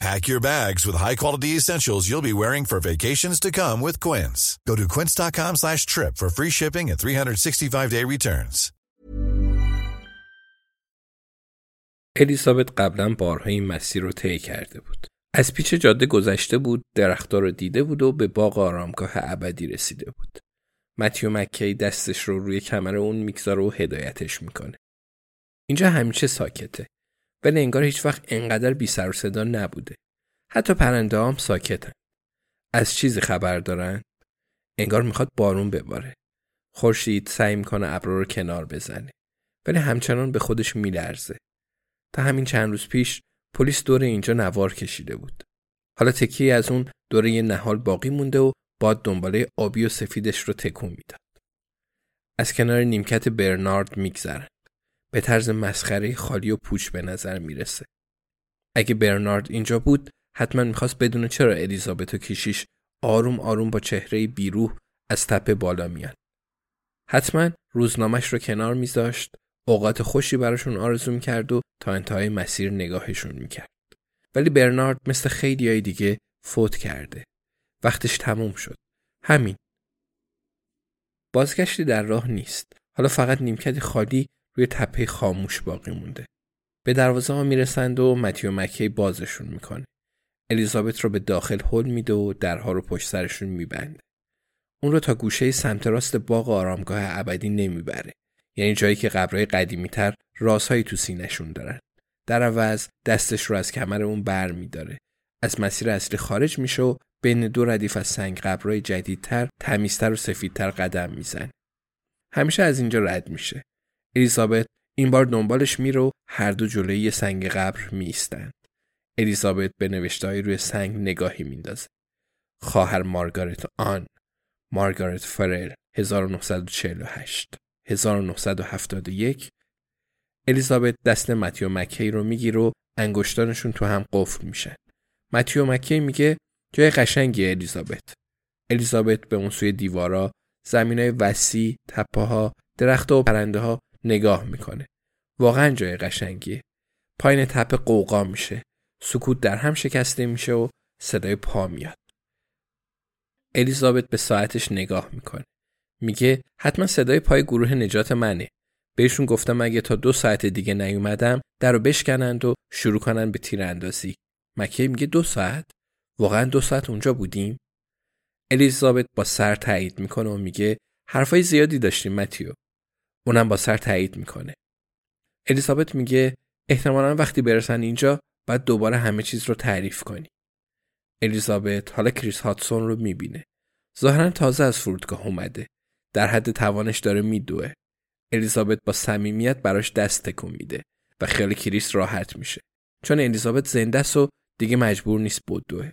Pack your bags with high-quality essentials you'll be wearing for vacations to come with Quince. Go to quince.com slash trip for free shipping and 365-day returns. الیزابت قبلا بارها این مسیر رو طی کرده بود. از پیچ جاده گذشته بود، درختها رو دیده بود و به باغ آرامگاه ابدی رسیده بود. متیو مکی دستش رو روی کمر اون می‌گذاره و هدایتش می‌کنه. اینجا همیشه ساکته. ولی انگار هیچ وقت انقدر بی سر صدا نبوده. حتی پرنده هم ساکتن. از چیزی خبر دارن؟ انگار می‌خواد بارون بباره. خورشید سعی می‌کنه ابرا رو کنار بزنه. ولی همچنان به خودش میلرزه. تا همین چند روز پیش پلیس دور اینجا نوار کشیده بود. حالا تکی از اون دوره یه نهال باقی مونده و باد دنباله آبی و سفیدش رو تکون می‌داد. از کنار نیمکت برنارد میگذرن. به طرز مسخره خالی و پوچ به نظر می‌رسه. اگه برنارد اینجا بود حتما می‌خواست بدونه چرا الیزابت و کیشیش آروم آروم با چهره بیروح از تپه بالا میان. حتما روزنامهش رو کنار میذاشت اوقات خوشی براشون آرزو می‌کرد و تا انتهای مسیر نگاهشون می‌کرد. ولی برنارد مثل خیلی های دیگه فوت کرده. وقتش تموم شد. همین. بازگشتی در راه نیست. حالا فقط نیمکتی خالی روی تپه خاموش باقی مونده. به دروازه ها می‌رسند و متیو مکی بازشون می‌کنه. الیزابت رو به داخل هل میده و درها رو پشت سرشون میبنده. اون رو تا گوشه سمت راست باغ آرامگاه ابدی نمی‌بره. یعنی جایی که قبرهای قدیمیتر رازهایی تو سینشون دارن. در عوض دستش رو از کمر اون بر میداره. از مسیر اصلی خارج میشه و بین دو ردیف از سنگ قبرهای جدیدتر، تمیزتر و سفیدتر قدم می‌زنه. همیشه از اینجا رد میشه. الیزابت این بار دنبالش میره و هر دو جلوی سنگ قبر میستند. الیزابت به نوشتههایی روی سنگ نگاهی میندازه. خواهر مارگارت آن مارگارت فرل 1948 1971 الیزابت دست متیو مکی رو می‌گیره و انگشتانشون تو هم قفل میشن. متیو مکی میگه جای قشنگی الیزابت. الیزابت به اون سوی دیوارا، زمینای وسیع، تپه ها، درخت و پرنده ها نگاه می‌کنه. واقعا جای قشنگیه. پایین تپه قوقا میشه. سکوت در هم شکسته میشه و صدای پا میاد. الیزابت به ساعتش نگاه می‌کنه. میگه حتما صدای پای گروه نجات منه. بهشون گفتم اگه تا دو ساعت دیگه نیومدم در رو بشکنند و شروع کنن به تیراندازی. مکی میگه دو ساعت؟ واقعا دو ساعت اونجا بودیم؟ الیزابت با سر تایید می‌کنه و میگه حرفای زیادی داشتیم متیو. اونم با سر تایید می‌کنه. الیزابت میگه احتمالا وقتی برسن اینجا بعد دوباره همه چیز رو تعریف کنی. الیزابت حالا کریس هاتسون رو می‌بینه. ظاهرا تازه از فرودگاه اومده. در حد توانش داره میدوه. الیزابت با صمیمیت براش دست تکون میده و خیال کریس راحت میشه. چون الیزابت زنده است و دیگه مجبور نیست بدوه.